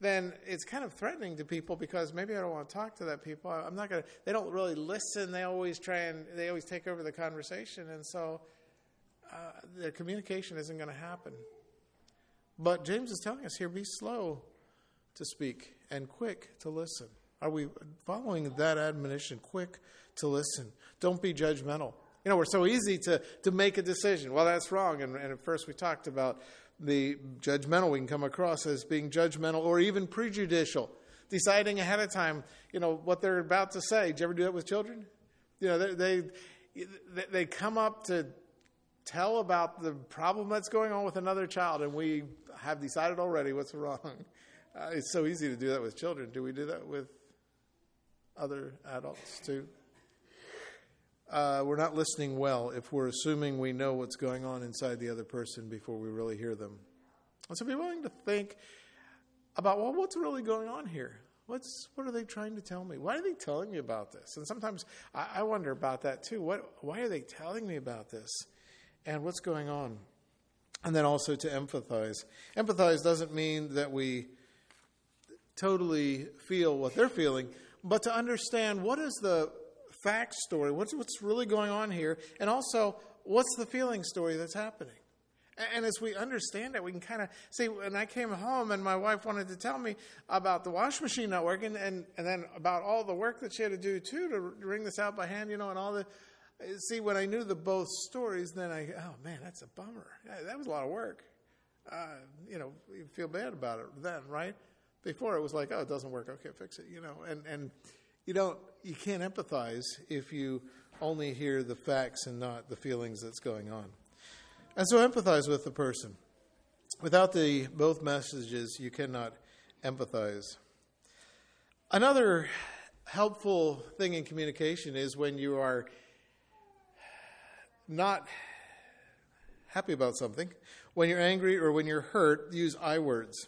then it's kind of threatening to people because maybe I don't want to talk to that people. I'm not going to, they don't really listen. They always try and, they always take over the conversation. And so uh, the communication isn't going to happen. But James is telling us here be slow to speak and quick to listen. Are we following that admonition? Quick to listen. Don't be judgmental. You know, we're so easy to, to make a decision. Well, that's wrong. And, and at first we talked about the judgmental we can come across as being judgmental or even prejudicial, deciding ahead of time, you know, what they're about to say. Did you ever do that with children? You know, they, they, they come up to tell about the problem that's going on with another child, and we have decided already what's wrong. Uh, it's so easy to do that with children. Do we do that with other adults too? Uh, we're not listening well if we're assuming we know what's going on inside the other person before we really hear them. And so be willing to think about, well, what's really going on here? What's what are they trying to tell me? Why are they telling me about this? And sometimes I, I wonder about that too. What why are they telling me about this? And what's going on? And then also to empathize. Empathize doesn't mean that we totally feel what they're feeling, but to understand what is the fact story, what's, what's really going on here, and also what's the feeling story that's happening. And as we understand it, we can kind of see. When I came home and my wife wanted to tell me about the wash machine not working, and, and then about all the work that she had to do too to wring this out by hand, you know, and all the. See, when I knew the both stories, then I, oh man, that's a bummer. That was a lot of work. Uh, you know, you feel bad about it then, right? Before it was like, oh, it doesn't work. Okay, fix it. You know, and and you don't, you can't empathize if you only hear the facts and not the feelings that's going on. And so empathize with the person. Without the both messages, you cannot empathize. Another helpful thing in communication is when you are not happy about something, when you're angry or when you're hurt, use I words.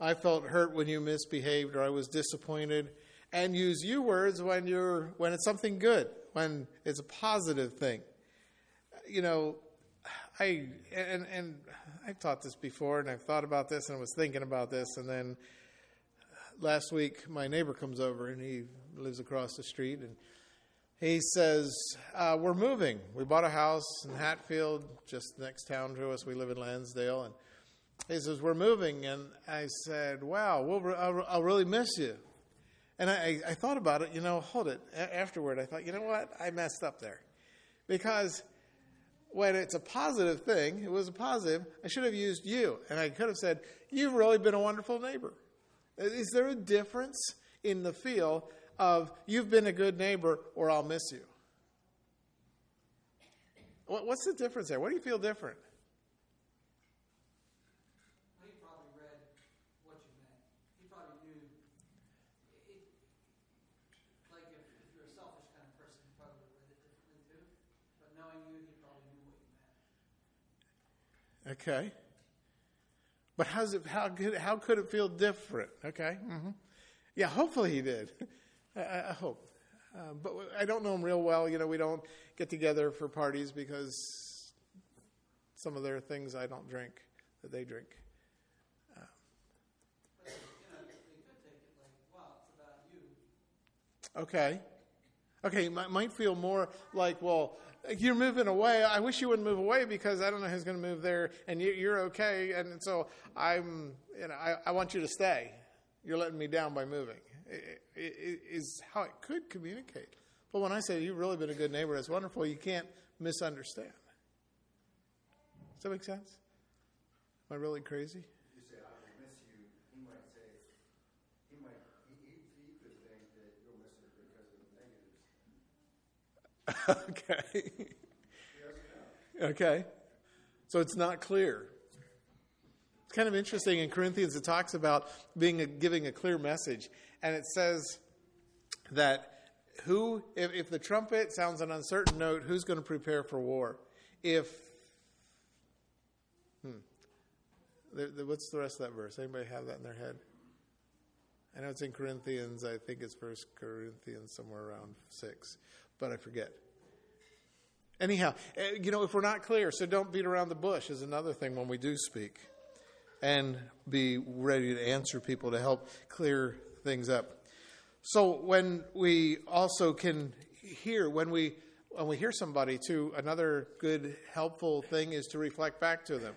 I felt hurt when you misbehaved or I was disappointed and use you words when you're when it's something good, when it's a positive thing. You know, I and and I've taught this before, and I've thought about this, and I was thinking about this, and then last week my neighbor comes over, and he lives across the street, and he says, uh, "We're moving. We bought a house in Hatfield, just next town to us. We live in Lansdale, and." He says, We're moving. And I said, Wow, we'll, I'll, I'll really miss you. And I, I thought about it, you know, hold it. A- afterward, I thought, you know what? I messed up there. Because when it's a positive thing, it was a positive, I should have used you. And I could have said, You've really been a wonderful neighbor. Is there a difference in the feel of you've been a good neighbor or I'll miss you? What's the difference there? What do you feel different? Well, he probably read what you meant. He probably knew. It, like if, if you're a selfish kind of person, he probably would have read it differently too. But knowing you, he probably knew what you meant. Okay. But how's it, how, could, how could it feel different? Okay. Mm-hmm. Yeah, hopefully he did. I, I hope. Uh, but I don't know him real well. You know, we don't get together for parties because some of their things I don't drink that they drink. But, you know, they could take it like, wow, it's about you. Okay. Okay, might feel more like, well, you're moving away. I wish you wouldn't move away because I don't know who's going to move there, and you, you're okay. And so I'm, you know, I, I want you to stay. You're letting me down by moving. i- i- is how it could communicate. But when I say you've really been a good neighbor, that's wonderful, you can't misunderstand. Does that make sense? Am I really crazy? you say, I will miss you, he might say, he might, he, he, he could think that you'll miss it because of the negatives. Okay. Okay. So it's not clear. It's kind of interesting in Corinthians, it talks about being a, giving a clear message. And it says that who, if, if the trumpet sounds an uncertain note, who's going to prepare for war? If, hmm, the, the, what's the rest of that verse? Anybody have that in their head? I know it's in Corinthians. I think it's First Corinthians, somewhere around six, but I forget. Anyhow, eh, you know, if we're not clear, so don't beat around the bush is another thing when we do speak, and be ready to answer people to help clear things up. So when we also can hear when we when we hear somebody too, another good helpful thing is to reflect back to them.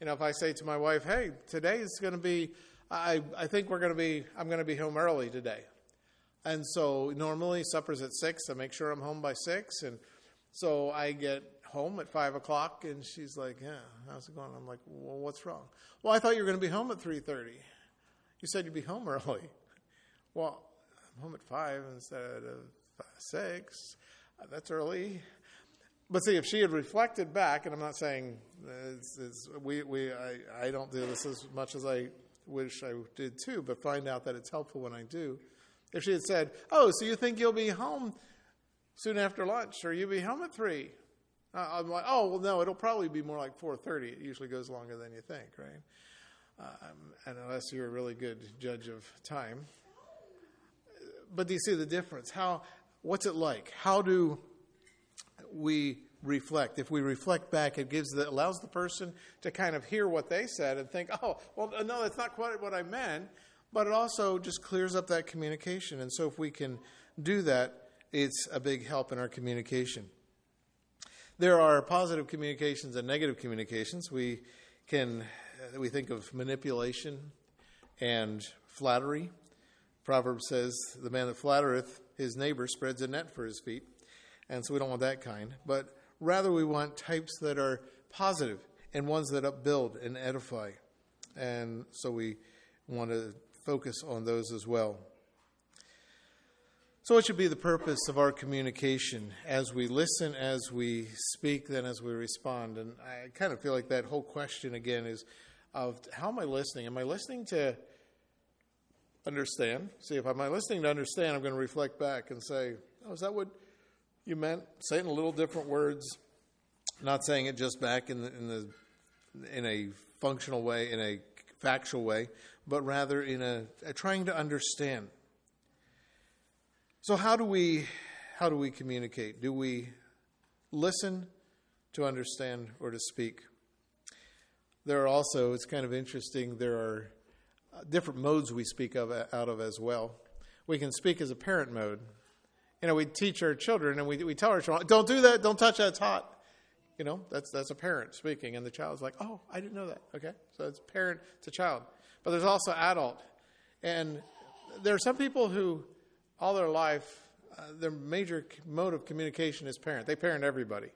You know, if I say to my wife, "Hey, today is going to be," I I think we're going to be, I'm going to be home early today, and so normally supper's at six. I make sure I'm home by six, and so I get home at five o'clock, and she's like, "Yeah, how's it going?" I'm like, "Well, what's wrong?" Well, I thought you were going to be home at three thirty. You said you'd be home early. Well, I'm home at five instead of six. That's early. But see, if she had reflected back, and I'm not saying it's, it's, we, we, I, I don't do this as much as I wish I did too, but find out that it's helpful when I do. If she had said, "Oh, so you think you'll be home soon after lunch, or you'll be home at 3? Uh, I'm like, "Oh, well, no, it'll probably be more like 4:30. It usually goes longer than you think, right?" Um, and unless you're a really good judge of time. But do you see the difference? How? What's it like? How do we reflect? If we reflect back, it gives the, allows the person to kind of hear what they said and think, "Oh, well, no, that's not quite what I meant." But it also just clears up that communication. And so, if we can do that, it's a big help in our communication. There are positive communications and negative communications. We can we think of manipulation and flattery. Proverbs says, "The man that flattereth his neighbor spreads a net for his feet," and so we don't want that kind. But rather, we want types that are positive and ones that upbuild and edify, and so we want to focus on those as well. So, what should be the purpose of our communication as we listen, as we speak, then as we respond? And I kind of feel like that whole question again is of how am I listening? Am I listening to understand? See, if I'm listening to understand, I'm going to reflect back and say, "Oh, is that what you meant?" Say it in a little different words, not saying it just back in the in the in a functional way, in a factual way, but rather in a, a trying to understand. So how do we how do we communicate? Do we listen to understand or to speak? There are also it's kind of interesting there are different modes we speak of out of as well. We can speak as a parent mode. You know, we teach our children and we we tell our children, "Don't do that. Don't touch that. It's hot." You know, that's that's a parent speaking and the child's like, "Oh, I didn't know that." Okay? So it's parent to child. But there's also adult. And there are some people who all their life, uh, their major mode of communication is parent. They parent everybody.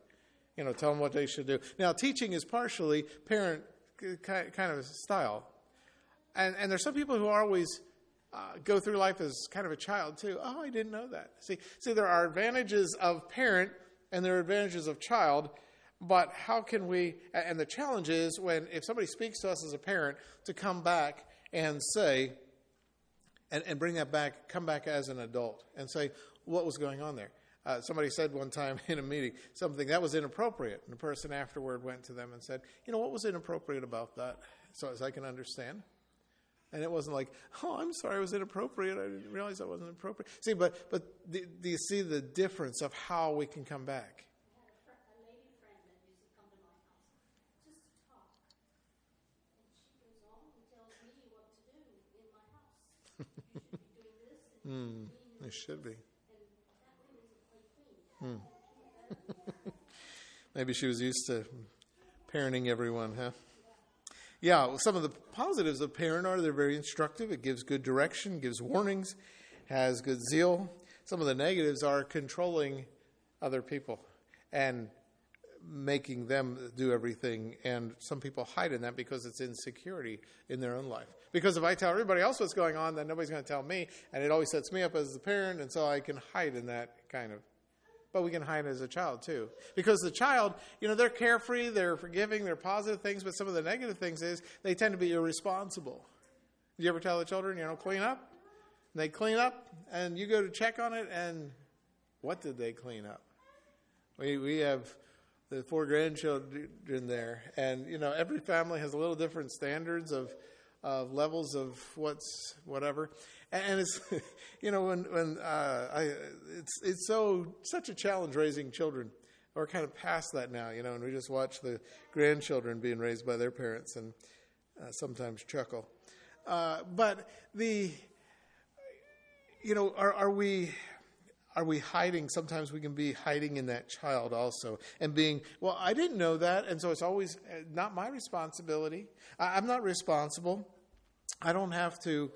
You know, tell them what they should do. Now, teaching is partially parent kind of style. And, and there's some people who always uh, go through life as kind of a child, too. Oh, I didn't know that. See, see, there are advantages of parent and there are advantages of child. But how can we, and the challenge is when, if somebody speaks to us as a parent, to come back and say, and, and bring that back, come back as an adult and say, what was going on there? Uh, somebody said one time in a meeting something that was inappropriate, and the person afterward went to them and said, you know, what was inappropriate about that? So as I can understand. And it wasn't like, oh, I'm sorry, it was inappropriate. I didn't realize that wasn't appropriate. See, but, but do, do you see the difference of how we can come back? I had a, fr- a lady friend that used to come to my house just to talk. And she goes on and tells me what to do in my house. You should be Hmm, it should be. clean. Maybe she was used to parenting everyone, huh? yeah, well, some of the positives of parent are they're very instructive. It gives good direction, gives warnings, has good zeal. Some of the negatives are controlling other people and making them do everything. And some people hide in that because it's insecurity in their own life. Because if I tell everybody else what's going on, then nobody's going to tell me. And it always sets me up as the parent. And so I can hide in that kind of. But we can hide as a child too. Because the child, you know, they're carefree, they're forgiving, they're positive things. But some of the negative things is they tend to be irresponsible. You ever tell the children, you know, clean up? And they clean up, and you go to check on it, and what did they clean up? We, we have the four grandchildren there, and you know every family has a little different standards of of levels of what's whatever, and it's you know when when uh, I it's it's so such a challenge raising children. We're kind of past that now, you know, and we just watch the grandchildren being raised by their parents and uh, sometimes chuckle. Uh, but the you know are are we are we hiding? Sometimes we can be hiding in that child also and being, well, I didn't know that, and so it's always uh, not my responsibility. I, I'm not responsible. I don't have to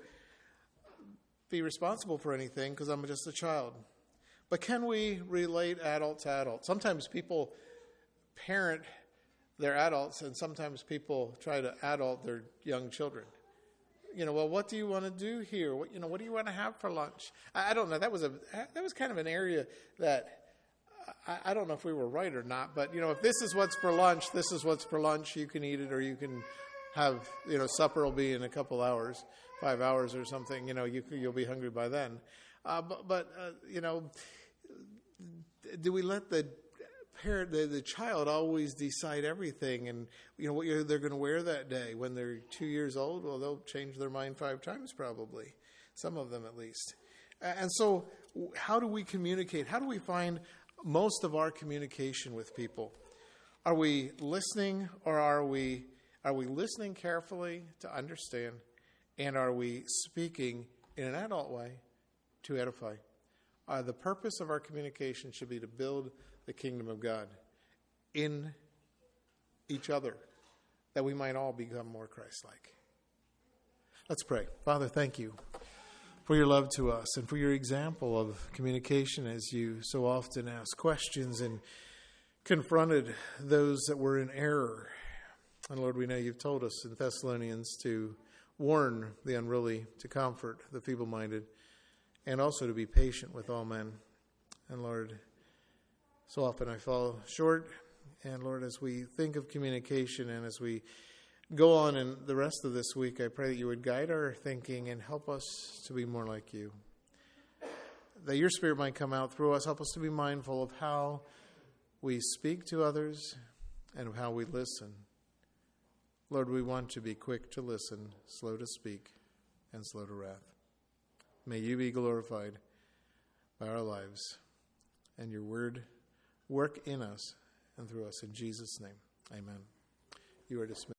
be responsible for anything because I'm just a child. But can we relate adult to adult? Sometimes people parent their adults, and sometimes people try to adult their young children you know, well, what do you want to do here? What, you know, what do you want to have for lunch? I, I don't know. That was a that was kind of an area that I, I, don't know if we were right or not. But you know, if this is what's for lunch, this is what's for lunch. You can eat it, or you can have you know supper will be in a couple hours, five hours or something. You know, you you'll be hungry by then. Uh, but but uh, you know, do we let the parent, the, the child always decide everything, and you know what they're going to wear that day. When they're two years old, well, they'll change their mind five times probably, some of them at least. And so, how do we communicate? How do we find most of our communication with people? Are we listening, or are we are we listening carefully to understand, and are we speaking in an adult way to edify? Uh, the purpose of our communication should be to build the kingdom of God in each other, that we might all become more Christ like. Let's pray. Father, thank you for your love to us and for your example of communication as you so often asked questions and confronted those that were in error. And Lord, we know you've told us in Thessalonians to warn the unruly, to comfort the feeble minded, and also to be patient with all men. And Lord, so often I fall short. And Lord, as we think of communication and as we go on in the rest of this week, I pray that you would guide our thinking and help us to be more like you. That your spirit might come out through us. Help us to be mindful of how we speak to others and how we listen. Lord, we want to be quick to listen, slow to speak, and slow to wrath. May you be glorified by our lives and your word work in us and through us. In Jesus' name, amen. You are dismissed.